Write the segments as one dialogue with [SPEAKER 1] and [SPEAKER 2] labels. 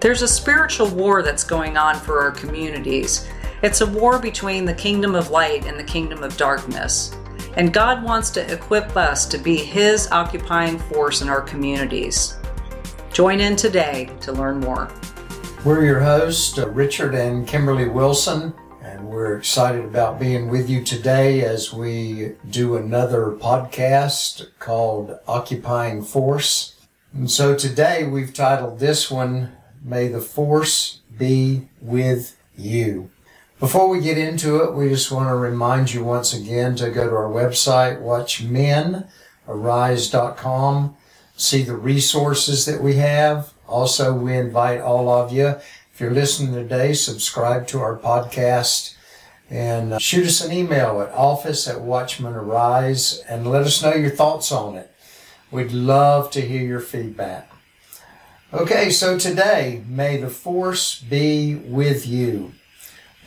[SPEAKER 1] There's a spiritual war that's going on for our communities. It's a war between the kingdom of light and the kingdom of darkness. And God wants to equip us to be His occupying force in our communities. Join in today to learn more.
[SPEAKER 2] We're your hosts, uh, Richard and Kimberly Wilson, and we're excited about being with you today as we do another podcast called Occupying Force. And so today we've titled this one, May the Force Be With You. Before we get into it, we just want to remind you once again to go to our website, watchmenarise.com, see the resources that we have. Also, we invite all of you, if you're listening today, subscribe to our podcast and uh, shoot us an email at office at Watchmen Arise and let us know your thoughts on it. We'd love to hear your feedback. Okay, so today, may the force be with you.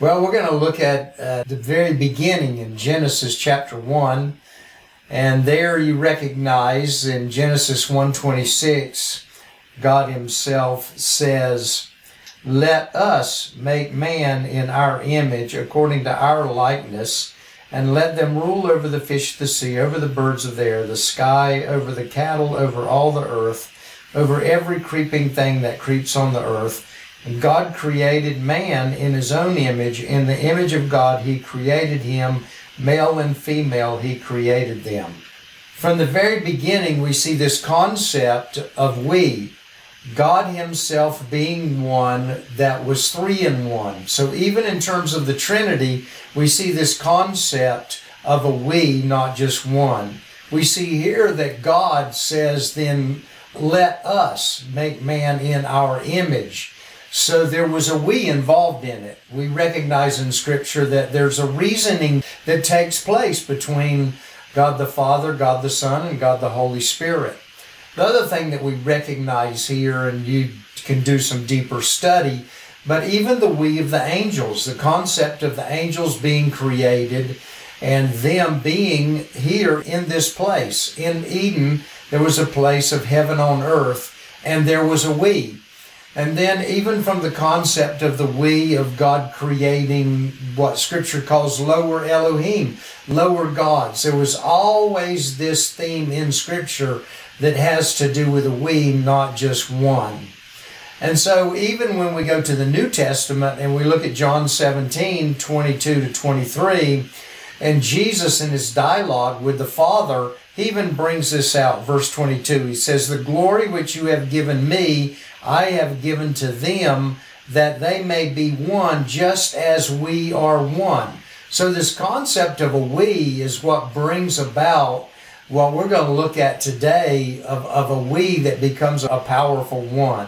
[SPEAKER 2] Well, we're going to look at uh, the very beginning in Genesis chapter 1. And there you recognize in Genesis 1:26 God himself says, "Let us make man in our image according to our likeness, and let them rule over the fish of the sea, over the birds of the air, the sky, over the cattle, over all the earth, over every creeping thing that creeps on the earth." And God created man in his own image. In the image of God, he created him. Male and female, he created them. From the very beginning, we see this concept of we. God Himself being one that was three in one. So, even in terms of the Trinity, we see this concept of a we, not just one. We see here that God says, then let us make man in our image. So there was a we involved in it. We recognize in Scripture that there's a reasoning that takes place between God the Father, God the Son, and God the Holy Spirit. The other thing that we recognize here, and you can do some deeper study, but even the we of the angels, the concept of the angels being created and them being here in this place. In Eden, there was a place of heaven on earth, and there was a we. And then, even from the concept of the we of God creating what Scripture calls lower Elohim, lower gods, there was always this theme in Scripture that has to do with a we, not just one. And so, even when we go to the New Testament and we look at John 17 22 to 23, and Jesus in his dialogue with the Father, he even brings this out. Verse 22, he says, The glory which you have given me, I have given to them that they may be one just as we are one. So, this concept of a we is what brings about what we're going to look at today of, of a we that becomes a powerful one.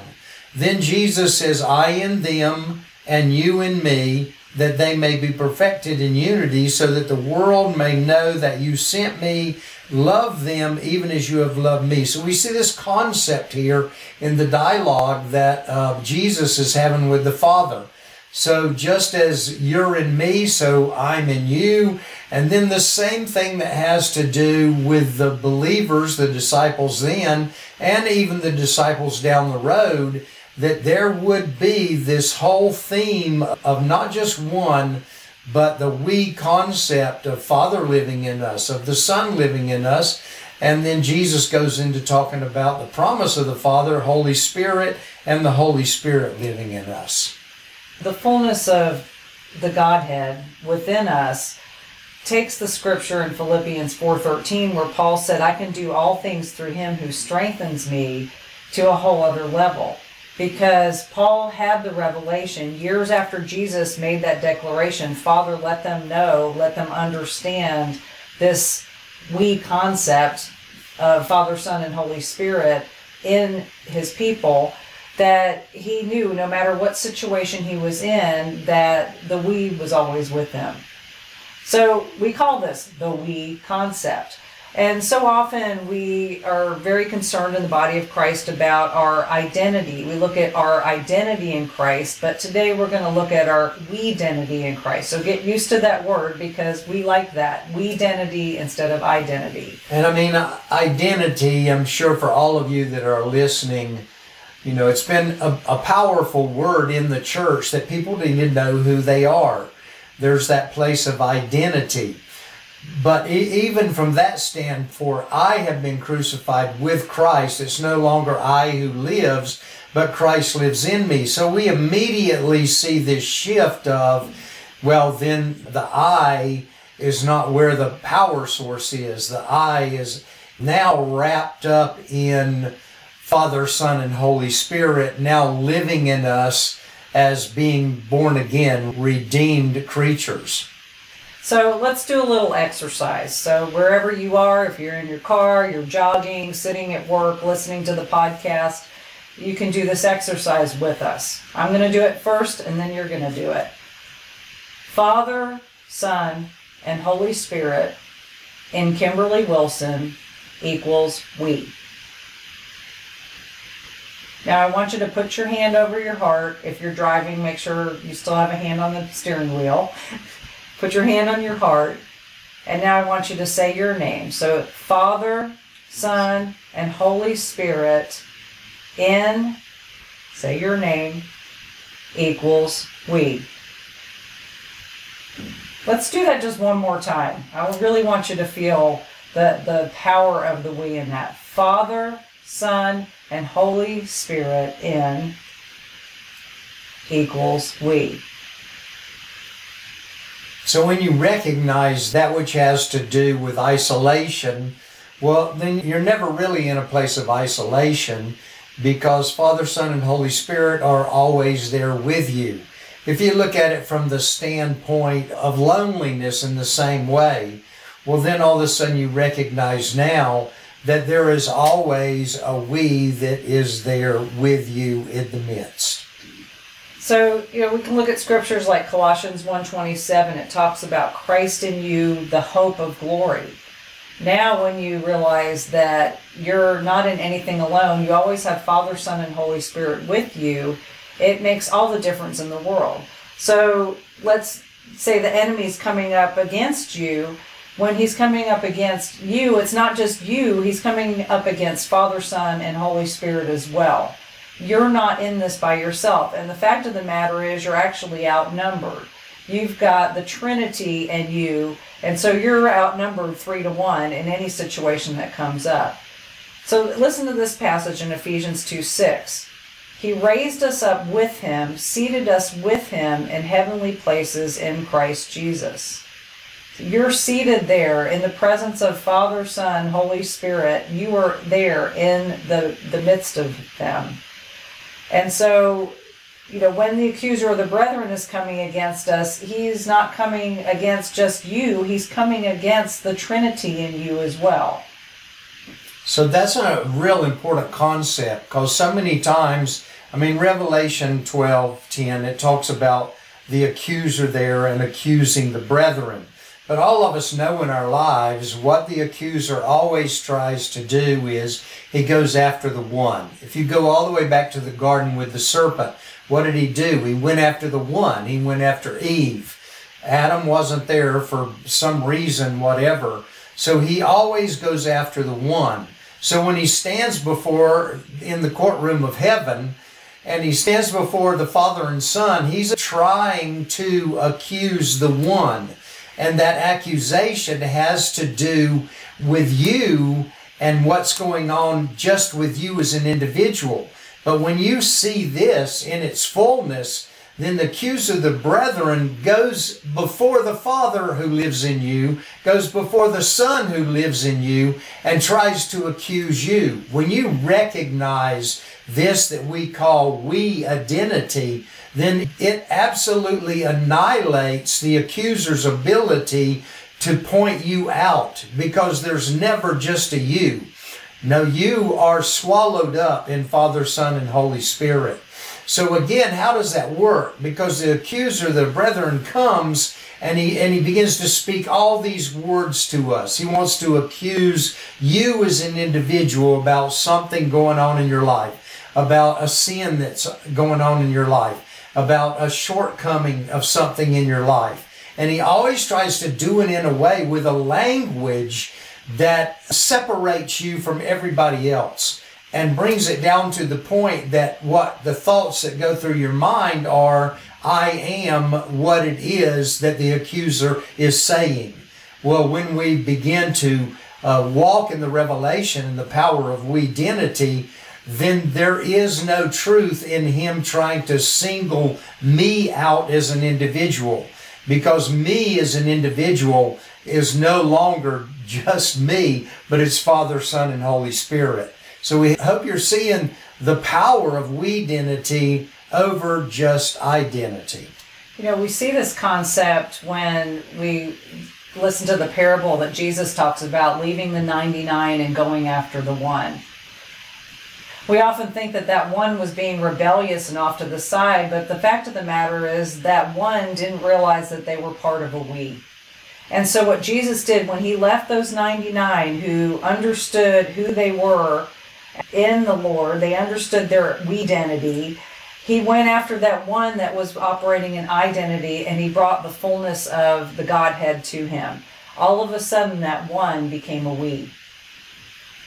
[SPEAKER 2] Then Jesus says, I in them and you in me, that they may be perfected in unity, so that the world may know that you sent me Love them even as you have loved me. So we see this concept here in the dialogue that uh, Jesus is having with the Father. So just as you're in me, so I'm in you. And then the same thing that has to do with the believers, the disciples then, and even the disciples down the road, that there would be this whole theme of not just one, but the we concept of Father living in us, of the Son living in us. And then Jesus goes into talking about the promise of the Father, Holy Spirit, and the Holy Spirit living in us.
[SPEAKER 1] The fullness of the Godhead within us takes the scripture in Philippians 4:13 where Paul said I can do all things through him who strengthens me to a whole other level because Paul had the revelation years after Jesus made that declaration Father, let them know, let them understand this we concept of Father, Son, and Holy Spirit in his people that he knew no matter what situation he was in that the we was always with him. So we call this the we concept. And so often we are very concerned in the body of Christ about our identity. We look at our identity in Christ, but today we're going to look at our we identity in Christ. So get used to that word because we like that. We identity instead of identity.
[SPEAKER 2] And I mean, uh, identity, I'm sure for all of you that are listening, You know, it's been a, a powerful word in the church that people need to know who they are. There's that place of identity. But e- even from that standpoint, I have been crucified with Christ. It's no longer I who lives, but Christ lives in me. So we immediately see this shift of, well, then the I is not where the power source is. The I is now wrapped up in Father, Son, and Holy Spirit, now living in us as being born again, redeemed creatures.
[SPEAKER 1] So let's do a little exercise. So wherever you are, if you're in your car, you're jogging, sitting at work, listening to the podcast, you can do this exercise with us. I'm going to do it first and then you're going to do it. Father, Son, and Holy Spirit in Kimberly Wilson equals we. Now I want you to put your hand over your heart. If you're driving, make sure you still have a hand on the steering wheel. Put your hand on your heart. And now I want you to say your name. So Father, Son, and Holy Spirit in, say your name, equals we. Let's do that just one more time. I really want you to feel the, the power of the we in that. Father, Son, and Holy Spirit in equals we.
[SPEAKER 2] So when you recognize that which has to do with isolation, well, then you're never really in a place of isolation because Father, Son, and Holy Spirit are always there with you. If you look at it from the standpoint of loneliness in the same way, well, then all of a sudden you recognize now that there is always a we that is there with you in the midst.
[SPEAKER 1] So, you know, we can look at scriptures like Colossians 1:27 it talks about Christ in you, the hope of glory. Now when you realize that you're not in anything alone, you always have Father, Son, and Holy Spirit with you, it makes all the difference in the world. So, let's say the enemy's coming up against you, when he's coming up against you, it's not just you, he's coming up against Father, Son, and Holy Spirit as well. You're not in this by yourself. And the fact of the matter is, you're actually outnumbered. You've got the Trinity and you, and so you're outnumbered three to one in any situation that comes up. So listen to this passage in Ephesians 2 6. He raised us up with him, seated us with him in heavenly places in Christ Jesus. You're seated there in the presence of Father, Son, Holy Spirit. You are there in the, the midst of them. And so, you know, when the accuser of the brethren is coming against us, he's not coming against just you, he's coming against the Trinity in you as well.
[SPEAKER 2] So that's a real important concept because so many times, I mean, Revelation 12 10, it talks about the accuser there and accusing the brethren. But all of us know in our lives what the accuser always tries to do is he goes after the one. If you go all the way back to the garden with the serpent, what did he do? He went after the one. He went after Eve. Adam wasn't there for some reason, whatever. So he always goes after the one. So when he stands before in the courtroom of heaven, and he stands before the Father and Son, he's trying to accuse the one. And that accusation has to do with you and what's going on just with you as an individual. But when you see this in its fullness, then the accuser of the brethren goes before the Father who lives in you, goes before the Son who lives in you, and tries to accuse you. When you recognize this that we call we identity, then it absolutely annihilates the accuser's ability to point you out because there's never just a you. No, you are swallowed up in Father, Son, and Holy Spirit. So again, how does that work? Because the accuser, the brethren, comes and he and he begins to speak all these words to us. He wants to accuse you as an individual about something going on in your life, about a sin that's going on in your life about a shortcoming of something in your life. And he always tries to do it in a way with a language that separates you from everybody else. and brings it down to the point that what the thoughts that go through your mind are, I am what it is that the accuser is saying. Well, when we begin to uh, walk in the revelation and the power of we identity, then there is no truth in him trying to single me out as an individual. Because me as an individual is no longer just me, but it's Father, Son, and Holy Spirit. So we hope you're seeing the power of we identity over just identity.
[SPEAKER 1] You know, we see this concept when we listen to the parable that Jesus talks about leaving the 99 and going after the one. We often think that that one was being rebellious and off to the side, but the fact of the matter is that one didn't realize that they were part of a we. And so, what Jesus did when he left those 99 who understood who they were in the Lord, they understood their we identity. He went after that one that was operating in identity and he brought the fullness of the Godhead to him. All of a sudden, that one became a we.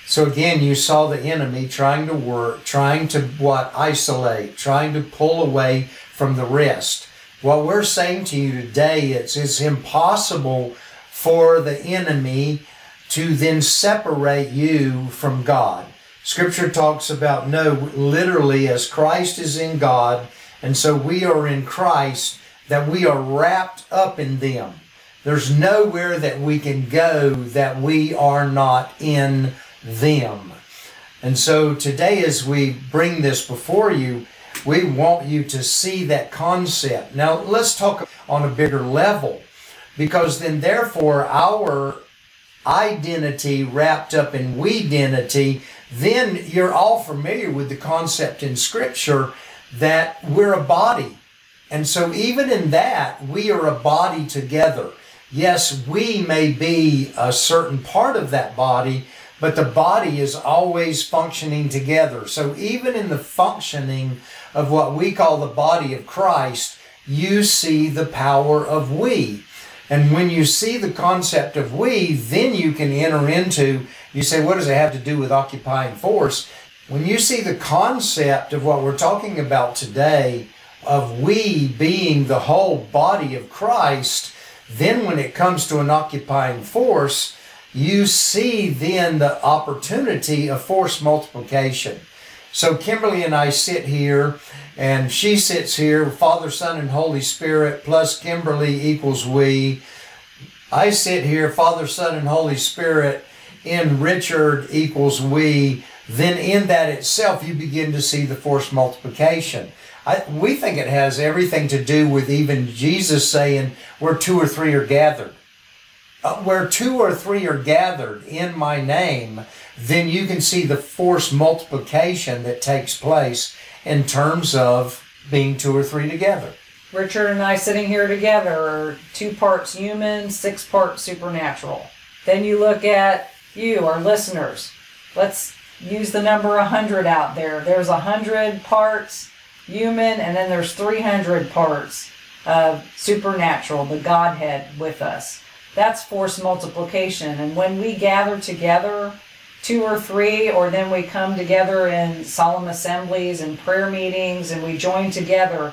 [SPEAKER 2] So again, you saw the enemy trying to work, trying to what? Isolate, trying to pull away from the rest. What we're saying to you today is it's impossible for the enemy to then separate you from God. Scripture talks about no, literally, as Christ is in God, and so we are in Christ, that we are wrapped up in them. There's nowhere that we can go that we are not in them. And so today, as we bring this before you, we want you to see that concept. Now, let's talk on a bigger level because then, therefore, our identity wrapped up in we identity then you're all familiar with the concept in Scripture that we're a body. And so, even in that, we are a body together. Yes, we may be a certain part of that body, but the body is always functioning together. So, even in the functioning of what we call the body of Christ, you see the power of we. And when you see the concept of we, then you can enter into, you say, what does it have to do with occupying force? When you see the concept of what we're talking about today, of we being the whole body of Christ, then when it comes to an occupying force, you see then the opportunity of force multiplication. So Kimberly and I sit here, and she sits here, Father, Son, and Holy Spirit, plus Kimberly equals we. I sit here, Father, Son, and Holy Spirit, in Richard equals we. Then in that itself, you begin to see the force multiplication. I, we think it has everything to do with even Jesus saying, where two or three are gathered. Uh, where two or three are gathered in my name, then you can see the force multiplication that takes place in terms of being two or three together.
[SPEAKER 1] Richard and I sitting here together are two parts human, six parts supernatural. Then you look at you, our listeners. Let's use the number 100 out there. There's 100 parts human, and then there's 300 parts of supernatural, the Godhead with us. That's force multiplication. And when we gather together, two or three, or then we come together in solemn assemblies and prayer meetings and we join together,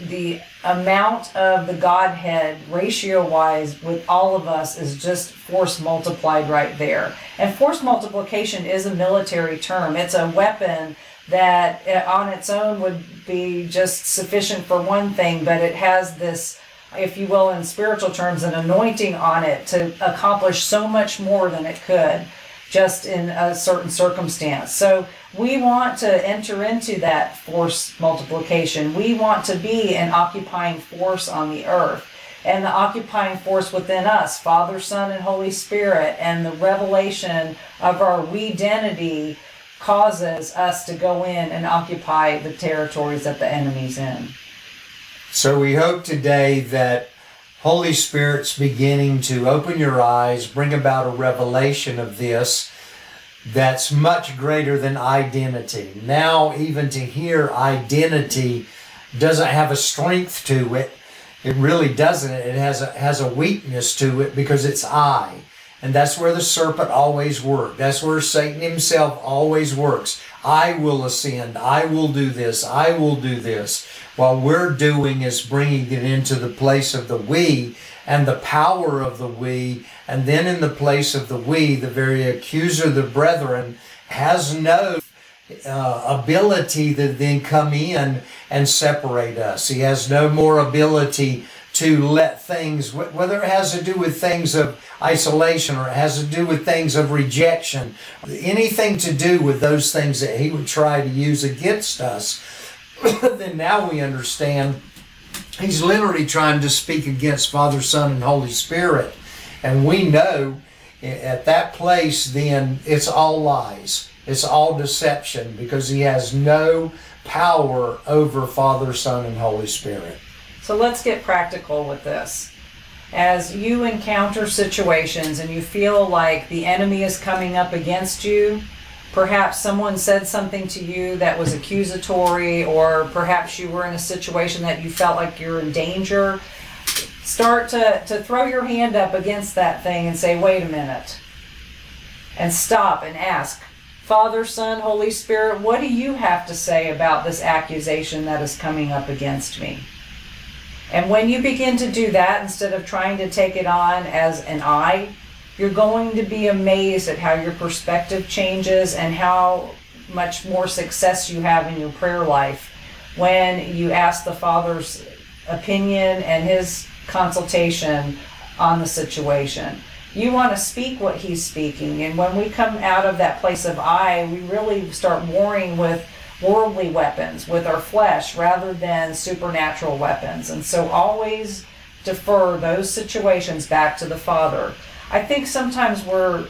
[SPEAKER 1] the amount of the Godhead ratio wise with all of us is just force multiplied right there. And force multiplication is a military term, it's a weapon that eh, on its own would be just sufficient for one thing, but it has this if you will, in spiritual terms, an anointing on it to accomplish so much more than it could just in a certain circumstance. So we want to enter into that force multiplication. We want to be an occupying force on the earth. And the occupying force within us, Father, Son, and Holy Spirit, and the revelation of our we identity causes us to go in and occupy the territories that the enemy's in.
[SPEAKER 2] So we hope today that Holy Spirit's beginning to open your eyes, bring about a revelation of this that's much greater than identity. Now, even to hear identity doesn't have a strength to it. It really doesn't. It has a, has a weakness to it because it's I. And that's where the serpent always worked. That's where Satan himself always works. I will ascend. I will do this. I will do this. What we're doing is bringing it into the place of the we and the power of the we. And then in the place of the we, the very accuser the brethren has no uh, ability to then come in and separate us. He has no more ability to let things, whether it has to do with things of isolation or it has to do with things of rejection, anything to do with those things that he would try to use against us, then now we understand he's literally trying to speak against Father, Son, and Holy Spirit. And we know at that place, then it's all lies. It's all deception because he has no power over Father, Son, and Holy Spirit.
[SPEAKER 1] So let's get practical with this. As you encounter situations and you feel like the enemy is coming up against you, perhaps someone said something to you that was accusatory, or perhaps you were in a situation that you felt like you're in danger, start to, to throw your hand up against that thing and say, wait a minute. And stop and ask, Father, Son, Holy Spirit, what do you have to say about this accusation that is coming up against me? And when you begin to do that, instead of trying to take it on as an I, you're going to be amazed at how your perspective changes and how much more success you have in your prayer life when you ask the Father's opinion and his consultation on the situation. You want to speak what he's speaking. And when we come out of that place of I, we really start warring with worldly weapons with our flesh rather than supernatural weapons. And so always defer those situations back to the Father. I think sometimes we're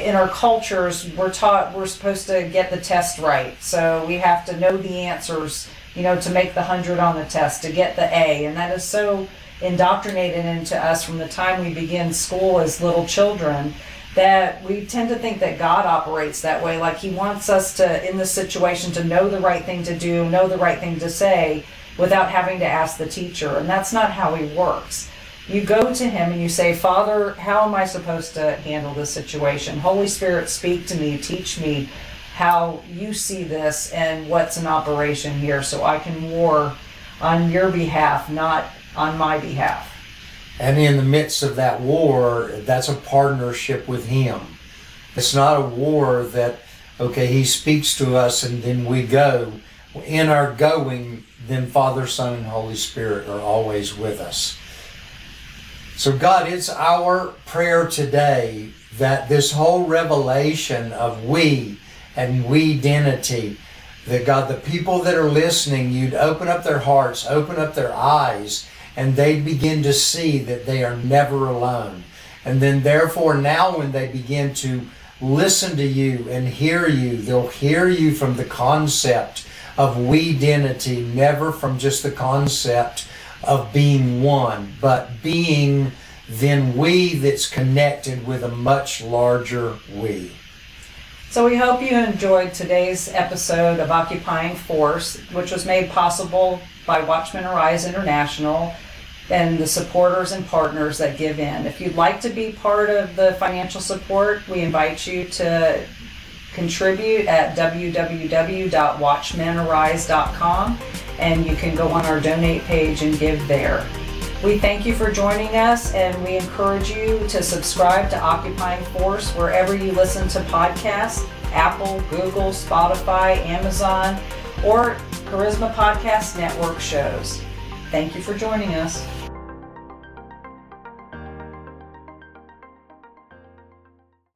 [SPEAKER 1] in our cultures we're taught we're supposed to get the test right. So we have to know the answers, you know, to make the 100 on the test, to get the A, and that is so indoctrinated into us from the time we begin school as little children that we tend to think that God operates that way. Like He wants us to, in this situation, to know the right thing to do, know the right thing to say without having to ask the teacher. And that's not how He works. You go to Him and you say, Father, how am I supposed to handle this situation? Holy Spirit, speak to me, teach me how you see this and what's in operation here so I can war on your behalf, not on my behalf.
[SPEAKER 2] And in the midst of that war, that's a partnership with Him. It's not a war that, okay, He speaks to us and then we go. In our going, then Father, Son, and Holy Spirit are always with us. So, God, it's our prayer today that this whole revelation of we and we identity, that God, the people that are listening, you'd open up their hearts, open up their eyes, and they begin to see that they are never alone. And then, therefore, now when they begin to listen to you and hear you, they'll hear you from the concept of we identity, never from just the concept of being one, but being then we that's connected with a much larger we.
[SPEAKER 1] So we hope you enjoyed today's episode of Occupying Force, which was made possible by Watchmen Arise International and the supporters and partners that give in. If you'd like to be part of the financial support, we invite you to contribute at www.watchmenarise.com and you can go on our donate page and give there. We thank you for joining us and we encourage you to subscribe to Occupying Force wherever you listen to podcasts Apple, Google, Spotify, Amazon, or Charisma Podcast Network shows. Thank you for joining us.